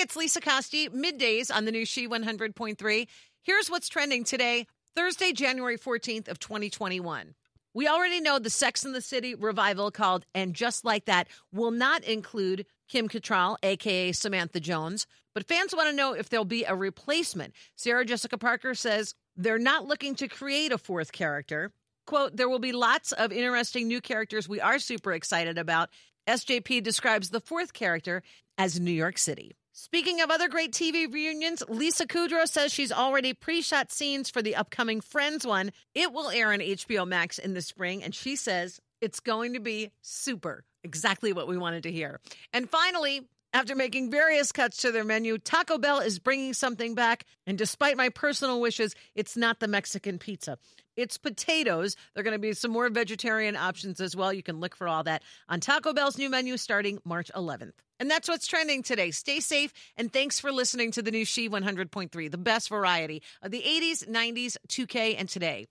it's Lisa Costi, middays on the new She 100.3. Here's what's trending today, Thursday, January 14th of 2021. We already know the Sex and the City revival called And Just Like That will not include Kim Cattrall, aka Samantha Jones, but fans want to know if there'll be a replacement. Sarah Jessica Parker says they're not looking to create a fourth character. Quote, there will be lots of interesting new characters we are super excited about. SJP describes the fourth character as New York City. Speaking of other great TV reunions, Lisa Kudrow says she's already pre shot scenes for the upcoming Friends one. It will air on HBO Max in the spring, and she says it's going to be super. Exactly what we wanted to hear. And finally, after making various cuts to their menu, Taco Bell is bringing something back. And despite my personal wishes, it's not the Mexican pizza. It's potatoes. There are going to be some more vegetarian options as well. You can look for all that on Taco Bell's new menu starting March 11th. And that's what's trending today. Stay safe and thanks for listening to the new She 100.3, the best variety of the 80s, 90s, 2K, and today.